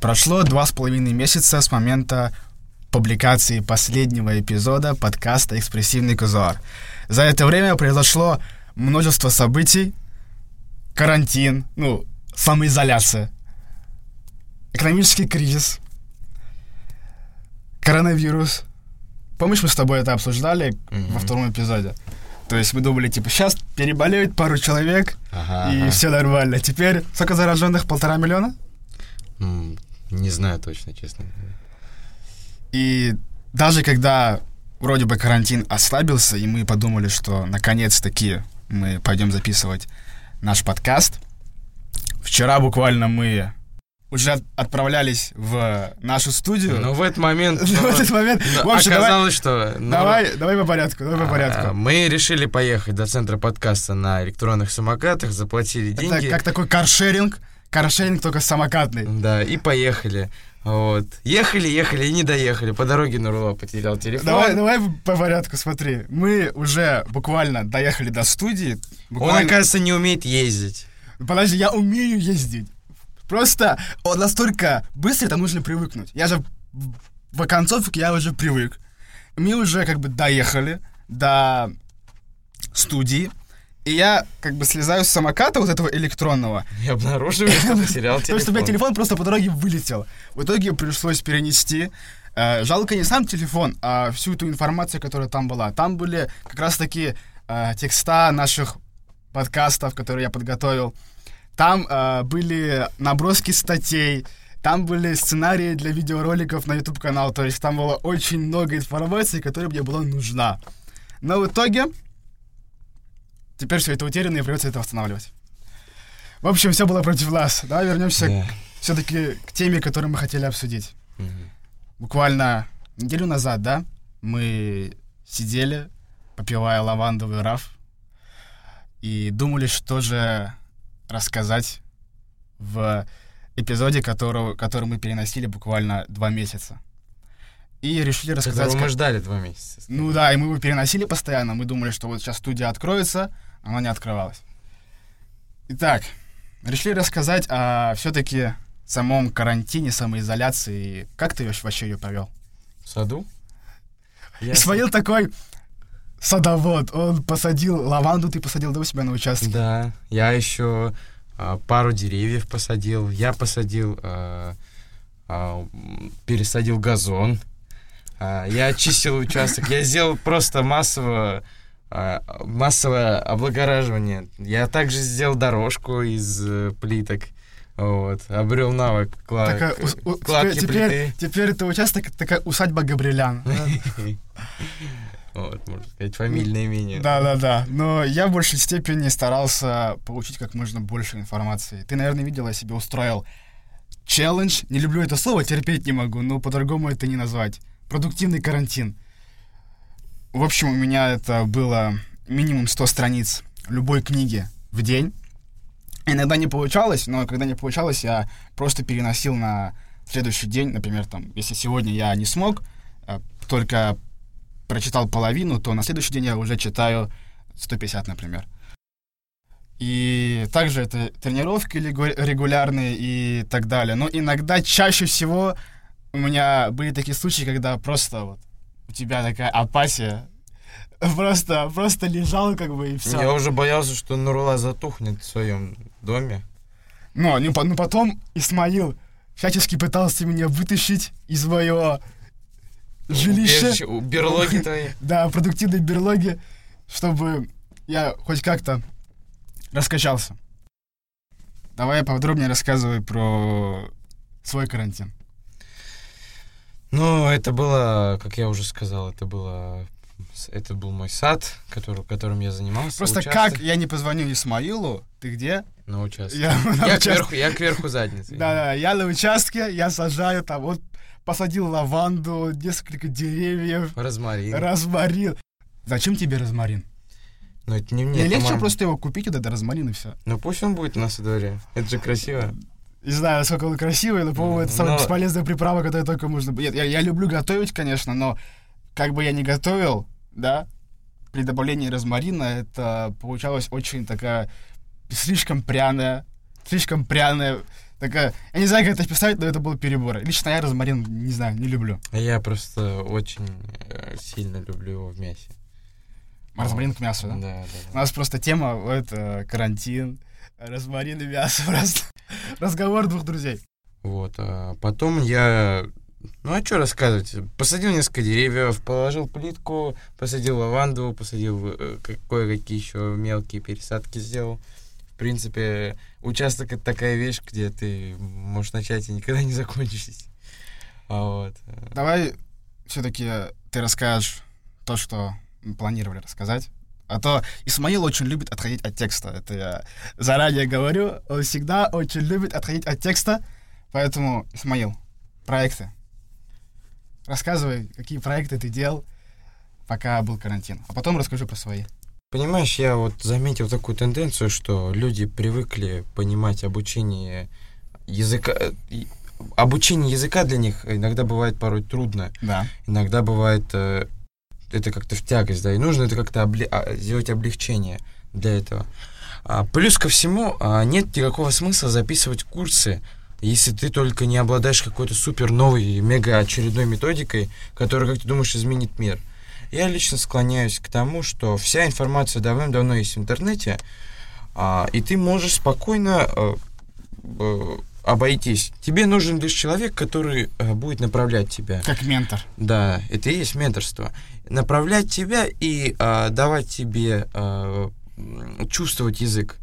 Прошло два с половиной месяца с момента публикации последнего эпизода подкаста «Экспрессивный кузуар». За это время произошло множество событий, карантин, ну, самоизоляция, экономический кризис, коронавирус. Помнишь, мы с тобой это обсуждали Мгм. во втором эпизоде? То есть мы думали, типа, сейчас переболеют пару человек, Ага, и ага. все нормально. Теперь сколько зараженных? Полтора миллиона? Не знаю точно, честно. И даже когда вроде бы карантин ослабился, и мы подумали, что наконец-таки мы пойдем записывать наш подкаст, вчера буквально мы уже от- отправлялись в нашу студию. Но в этот момент... В этот момент... ну, В общем, давай, оказалось, что... ну, давай, давай по порядку, давай по а, порядку. Мы решили поехать до центра подкаста на электронных самокатах, заплатили Это деньги. как такой каршеринг, каршеринг только самокатный. Да, и поехали. Вот. Ехали, ехали и не доехали. По дороге Нурула потерял телефон. Давай, давай по порядку, смотри. Мы уже буквально доехали до студии. Он, Буквально... оказывается, не умеет ездить. Подожди, я умею ездить. Просто он настолько быстро, это нужно привыкнуть. Я же в оконцовке я уже привык. Мы уже как бы доехали до студии. И я как бы слезаю с самоката вот этого электронного. И обнаруживаю, что потерял Потому что у меня телефон. телефон просто по дороге вылетел. В итоге пришлось перенести. Э, жалко не сам телефон, а всю эту информацию, которая там была. Там были как раз-таки э, текста наших подкастов, которые я подготовил. Там э, были наброски статей, там были сценарии для видеороликов на YouTube-канал. То есть там было очень много информации, которая мне была нужна. Но в итоге теперь все это утеряно и придется это восстанавливать. В общем, все было против нас. Давай вернемся Да. все-таки к теме, которую мы хотели обсудить. Мгм. Буквально неделю назад, да, мы сидели, попивая лавандовый раф, и думали, что же рассказать в эпизоде, которого, который мы переносили буквально два месяца. И решили рассказать... Которого мы как- ждали два месяца. Ну да, и мы его переносили постоянно. Мы думали, что вот сейчас студия откроется, она не открывалась. Итак, решили рассказать о все-таки самом карантине, самоизоляции. Как ты вообще ее провел? В саду? Я Исмаил такой садовод. Он посадил лаванду, ты посадил да, у себя на участке. Да, я еще а, пару деревьев посадил. Я посадил, а, а, пересадил газон. Я очистил участок. Я сделал просто массово массовое облагораживание. Я также сделал дорожку из э, плиток. Вот, обрел навык кла- Такая ус- у- кладки теперь, плиты. теперь, теперь это участок, такая усадьба Габрилян. Вот, можно сказать, фамильное имение. Да-да-да. Но я в большей степени старался получить как можно больше информации. Ты, наверное, видел, я себе устроил челлендж. Не люблю это слово, терпеть не могу, но по-другому это не назвать. Продуктивный карантин. В общем, у меня это было минимум 100 страниц любой книги в день. Иногда не получалось, но когда не получалось, я просто переносил на следующий день. Например, там, если сегодня я не смог, э, только прочитал половину, то на следующий день я уже читаю 150, например. И также это тренировки регулярные и так далее. Но иногда, чаще всего, у меня были такие случаи, когда просто вот у тебя такая апатия, просто, просто лежал как бы и все. Я уже боялся, что Нурула затухнет в своем доме. Но ну, ну, потом Исмаил всячески пытался меня вытащить из моего жилища. Убежище, берлоги твоей. Да, продуктивной берлоги, чтобы я хоть как-то раскачался. Давай я подробнее рассказывай про свой карантин. Ну, это было, как я уже сказал, это было... Это был мой сад, который, которым я занимался. Просто участок. как я не позвоню Исмаилу, ты где? На участке. Я, на Я, участке. кверху, я кверху задницей. Да, да, я на участке, я сажаю там, вот посадил лаванду, несколько деревьев, Розмарин. розмарин. Зачем тебе розмарин? Ну, это не мне. Не это легче просто его купить, вот этот розмарин и все. Ну, пусть он будет у нас во дворе. Это же красиво. Не знаю, насколько он красивый, но, по-моему, это самая Но- бесполезная приправа, которая только можно... Нет, я, я люблю готовить, конечно, но как бы я не готовил, да, при добавлении розмарина это получалось очень такая слишком пряная, слишком пряная Такая, я не знаю, как это писать, но это был перебор. Лично я розмарин, не знаю, не люблю. А я просто очень э, сильно люблю его в мясе. Розмарин к мясу, да? Да, да, У да. нас просто тема, это карантин, розмарин и мясо просто. Разговор двух друзей. Вот. а потом я... Ну, а что рассказывать? Посадил несколько деревьев, положил плитку, посадил лаванду, посадил э, ка- кое-какие еще мелкие пересадки сделал. В принципе, участок — это такая вещь, где ты можешь начать и никогда не закончить. А вот. э, Давай все-таки ты расскажешь то, что мы планировали рассказать. А то Исмаил очень любит отходить от текста. Это я заранее говорю. Он всегда очень любит отходить от текста. Поэтому, Исмаил, проекты. Рассказывай, какие проекты ты делал, пока был карантин. А потом расскажу про свои. Понимаешь, я вот заметил такую тенденцию, что люди привыкли понимать обучение языка... Обучение языка для них иногда бывает порой трудно. Да. иногда бывает э, это как-то в тягость, да, и нужно это как-то обле- а, сделать облегчение для этого. А, плюс ко всему, а, нет никакого смысла записывать курсы, если ты только не обладаешь какой-то супер новой, мега очередной методикой, которая, как ты думаешь, изменит мир. Я лично склоняюсь к тому, что вся информация давным-давно есть в интернете, а, и ты можешь спокойно э, обойтись. Тебе нужен лишь человек, который э, будет направлять тебя. Как ментор. Да, это и есть менторство. Направлять тебя и а, давать тебе м, чувствовать язык.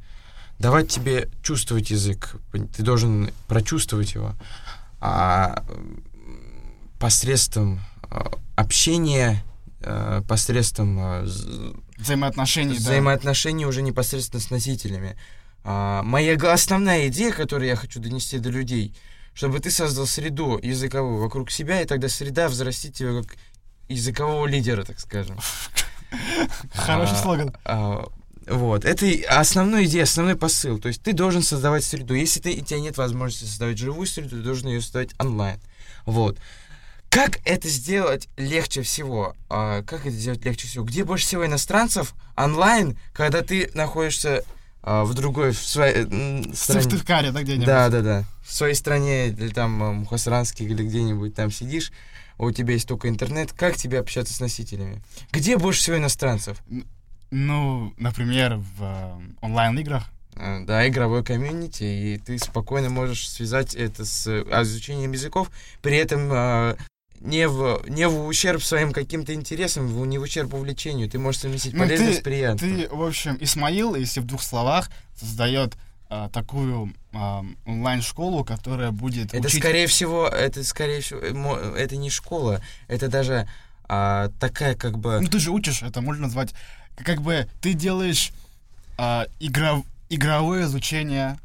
Давать тебе чувствовать язык. Ты должен прочувствовать его. А посредством а, общения, а, посредством з- Взаимоотношений, да. взаимоотношений уже непосредственно с носителями. А, моя основная идея, которую я хочу донести до людей, чтобы ты создал среду языковую вокруг себя, и тогда среда взрастит тебя как языкового лидера, так скажем. Хороший А, слоган. а, Вот, это основная идея, основной посыл. То есть ты должен создавать среду. Если ты, у тебя нет возможности создавать живую среду, ты должен ее создавать онлайн. Вот. Как это сделать легче всего? А, как это сделать легче всего? Где больше всего иностранцев онлайн, когда ты находишься в другой в своей м, В стране? Сыктывкаре, да, где-нибудь? Да, да, да. В своей стране, или там а, Мухасранске, или где-нибудь там сидишь, а у тебя есть только интернет. Как тебе общаться с носителями? Где больше всего иностранцев? Ну, например, в э, онлайн-играх. А, Да, игровой комьюнити, и ты спокойно можешь связать это с э, изучением языков, при этом а, не в, не в ущерб своим каким-то интересам, в- не в ущерб увлечению. Ты можешь совместить Ну, полезное ты- с приятным. Ты, в общем, Исмаил, если в двух словах, создает а, такую а, онлайн-школу, которая будет Это учить... скорее всего, это скорее всего, э, это не школа, это даже а, такая как бы... Ну, ты же учишь, это можно назвать... Как бы ты делаешь а, игра- игровое изучение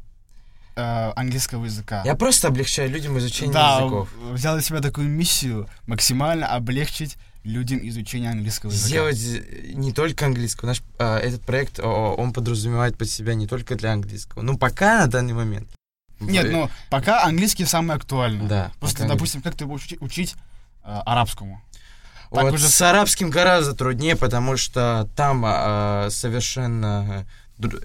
а, английского языка. Я просто облегчаю людям изучение да, языков. взял на себя такую миссию максимально облегчить людям изучение английского языка. Сделать э, не только английского. Наш а, этот проект, о, он подразумевает под себя не только для английского. Ну, пока на данный момент. Нет, ну, пока английский самый актуальный. Да. Просто, допустим, как ты будешь учить, учить, а, арабскому? так Вот уже- с арабским гораздо труднее, потому что там совершенно э, дру-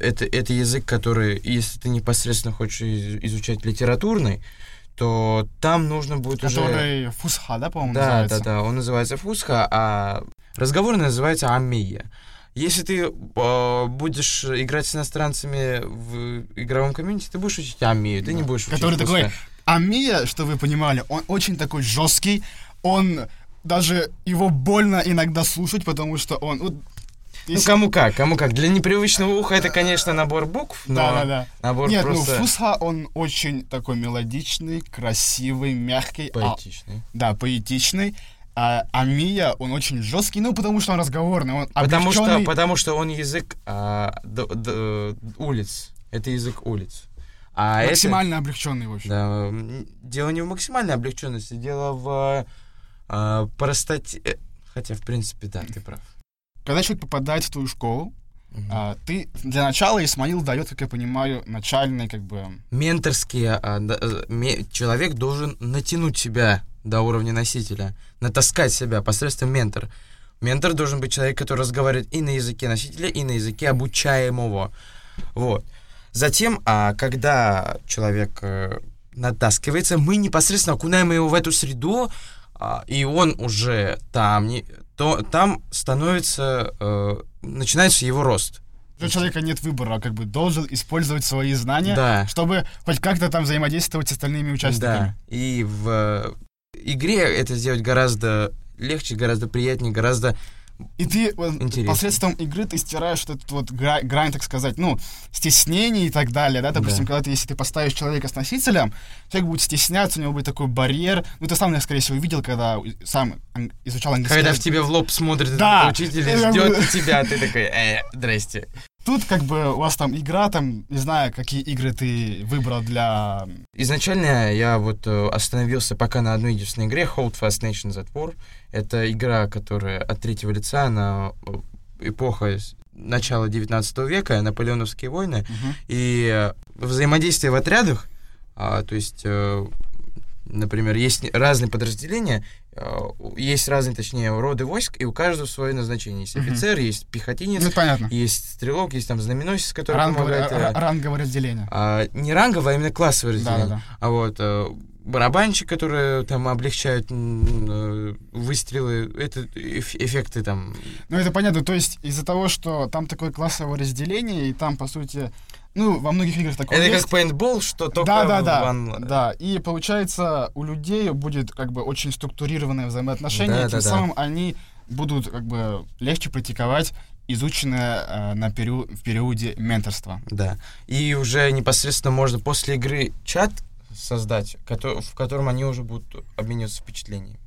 это, это язык, который, если ты непосредственно хочешь из- изучать литературный, то там нужно будет уже... Который фусха, да, по-моему, Да, называется? да, да, он называется фусха, а разговорный называется аммия. Если ты э, будешь играть с иностранцами в игровом комьюнити, ты будешь учить аммию, ты не Да. будешь учить Который такой, фусха. А Мия, что вы понимали, он очень такой жесткий, он даже его больно иногда слушать, потому что он... вот, Ну, кому как, кому как. Для непривычного уха это, конечно, набор букв, но Да, да, да. набор Нет, просто ну Фусха, он очень такой мелодичный, красивый, мягкий. а- поэтичный. да, поэтичный. А, а Мия, он очень жесткий, ну, потому что он разговорный, он Потому что, потому что он язык а, д- д- улиц. Это язык улиц. А это- максимально облегченный, в общем. Да, дело не в максимальной облегченности, дело в а, простоте. э, Хотя, в принципе, да, ты прав. Когда человек попадает в твою школу, Мгм. а, ты для начала Исмаил дает, как я понимаю, начальный, как бы, Менторские, а, да, э, ме- человек должен натянуть себя до уровня носителя, натаскать себя посредством ментора. Ментор должен быть человек, который разговаривает и на языке носителя, и на языке обучаемого. Вот. Затем, а, когда человек э, натаскивается, мы непосредственно окунаем его в эту среду, а, и он уже там, не, то там становится, э, начинается его рост. У человека нет выбора, как бы должен использовать свои знания, Да. чтобы хоть как-то там взаимодействовать с остальными участниками. Да. И в э, игре это сделать гораздо легче, гораздо приятнее, гораздо И ты вот, Интересно. посредством игры ты стираешь вот этот вот гра- грань, так сказать, ну, стеснений и так далее, да, допустим, Да. когда ты, если ты поставишь человека с носителем, человек будет стесняться, у него будет такой барьер, ну, ты сам, наверное, скорее всего, видел, когда сам изучал английский Когда в тебя в лоб смотрит Да. учитель и Я ждет тебя, ты такой, э, здрасте. Тут как бы у вас там игра, там, не знаю, какие игры ты выбрал для... Изначально я вот э, остановился пока на одной единственной игре, Hold Fast Nations at War. Это игра, которая от третьего лица, она э, эпоха начала 19 века, наполеоновские войны. И э, взаимодействие в отрядах, а, то есть, э, например, есть разные подразделения, есть разные, точнее, роды войск, и у каждого свое назначение. Есть офицер, есть пихотинец, Ну, понятно. есть стрелок, есть там знаменосец, который Ранговое, помогает. э, ра- ранговое разделение. а, не ранговое, а именно классовое разделение. Да-да-да. А вот э, барабанщик, которые там облегчают э, выстрелы, это эф- эффекты там. Ну, это понятно. То есть из-за того, что там такое классовое разделение, и там, по сути, ну, во многих играх такое это есть. как пейнтбол, что только да, да, да, ван- да. И получается, у людей будет как бы очень структурированное взаимоотношение, Да, тем да, да. самым они будут как бы легче практиковать изученное э, на период, в периоде менторства. Да. И уже непосредственно можно после игры чат создать, в котором они уже будут обмениваться впечатлениями.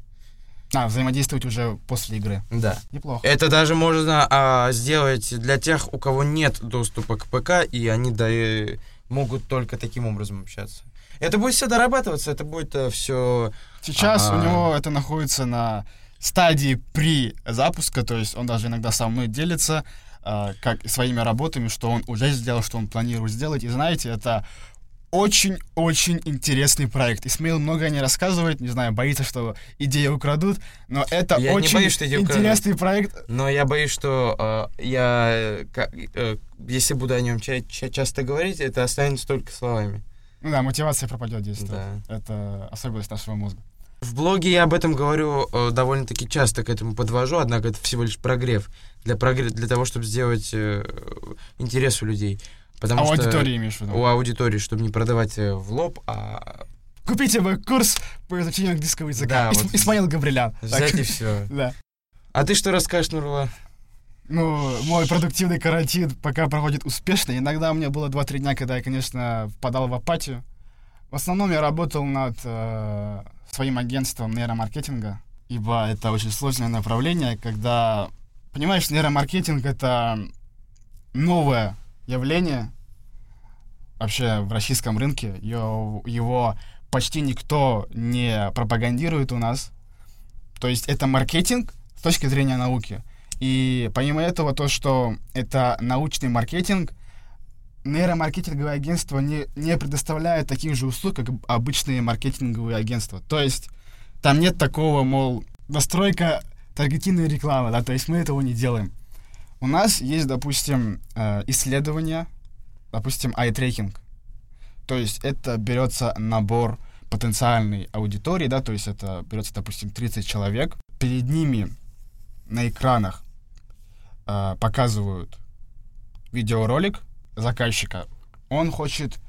А, взаимодействовать уже после игры. Да. Неплохо. Это даже можно а, сделать для тех, у кого нет доступа к ПК, и они да, э, могут только таким образом общаться. Это будет все дорабатываться, это будет все... Сейчас у Ага. него это находится на стадии при запуска, то есть он даже иногда со мной делится э, как своими работами, что он уже сделал, что он планирует сделать. И знаете, это очень-очень интересный проект. Исмаил много не рассказывает, не знаю, боится, что идеи украдут, но это Я очень боюсь, что идеи украдут. интересный проект. Но я боюсь, что э, я, э, ка- э, если буду о нем ча- ча- часто говорить, это останется только словами. Ну да, мотивация пропадет действовать. Да. Это особенность нашего мозга. В блоге я об этом говорю э, довольно-таки часто, к этому подвожу, однако это всего лишь прогрев. Для, прогре- для того, чтобы сделать э, интерес у людей. Потому а у что... аудитории имеешь в виду? У аудитории, чтобы не продавать э, в лоб, а Купите мой курс по изучению английского языка. Да, Ис- вот. Исмаил Габрилян. Так. взять и все. Да. А ты что расскажешь, Нурла? Ну, мой продуктивный карантин пока проходит успешно. Иногда у меня было 2-3 дня, когда я, конечно, впадал в апатию. В основном я работал над э, своим агентством нейромаркетинга, ибо это очень сложное направление, когда, понимаешь, нейромаркетинг — это новое явление вообще в российском рынке. Его, почти никто не пропагандирует у нас. То есть это маркетинг с точки зрения науки. И помимо этого, то, что это научный маркетинг, нейромаркетинговые агентства не, не предоставляют таких же услуг, как обычные маркетинговые агентства. То есть там нет такого, мол, настройка таргетированной рекламы, да, то есть мы этого не делаем. У нас есть, допустим, э, исследования, допустим, eye-tracking. То есть это берется набор потенциальной аудитории, да, то есть это берется, допустим, 30 человек, перед ними на экранах э, показывают видеоролик заказчика. Он хочет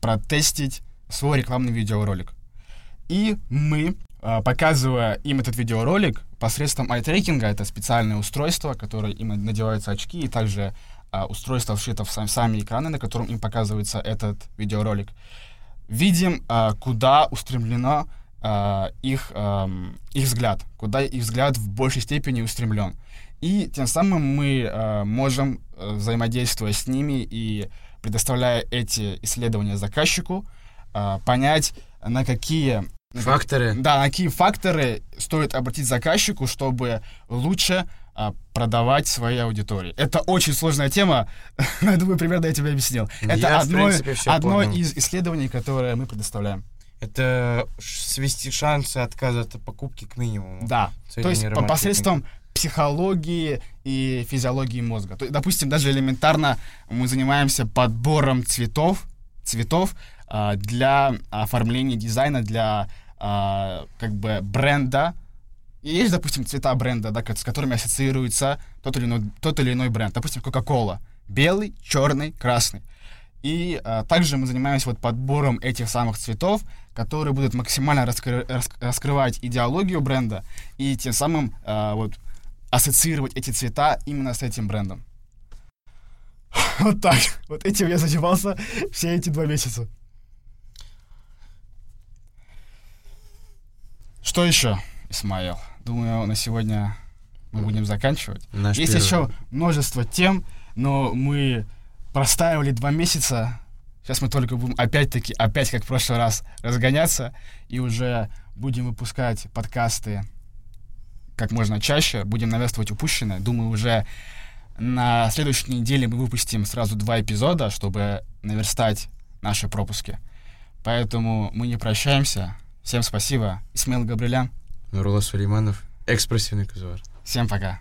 протестить свой рекламный видеоролик. И мы, э, показывая им этот видеоролик посредством eye-трекинга, это специальное устройство, которое им надеваются очки, и также э, устройство вшито в сам- сами экраны, на котором им показывается этот видеоролик, видим, э, куда устремлено э, их, эм, их взгляд, куда их взгляд в большей степени устремлен. И тем самым мы э, можем, э, взаимодействуя с ними и предоставляя эти исследования заказчику, э, понять, на какие Факторы. да, на какие факторы стоит обратить заказчику, чтобы лучше а, продавать своей аудитории. Это очень сложная тема. Я думаю, примерно я тебе объяснил. Это Я, одно, принципе, одно понял. из исследований, которое мы предоставляем. Это свести шансы отказа от покупки к минимуму. Да. То есть посредством психологии и физиологии мозга. То допустим, даже элементарно мы занимаемся подбором цветов, цветов а, для оформления дизайна, для а, как бы бренда. И есть, допустим, цвета бренда, да, с которыми ассоциируется тот или иной, тот или иной бренд. Допустим, Coca-Cola. Белый, черный, красный. И а, также мы занимаемся вот подбором этих самых цветов, которые будут максимально раскры- рас- раскрывать идеологию бренда и тем самым а, вот ассоциировать эти цвета именно с этим брендом. Вот так. Вот этим я занимался все эти два месяца. Что еще, Исмаил? Думаю, на сегодня мы будем заканчивать. Наш Есть первый- еще множество тем, но мы простаивали два месяца. Сейчас мы только будем опять-таки, опять как в прошлый раз, разгоняться и уже будем выпускать подкасты как можно чаще, будем наверстывать упущенное. Думаю, уже на следующей неделе мы выпустим сразу два эпизода, чтобы наверстать наши пропуски. Поэтому мы не прощаемся. Всем спасибо. Исмаил Габрилян. Нурула Сулейманов, экспрессивный казуар. Всем пока.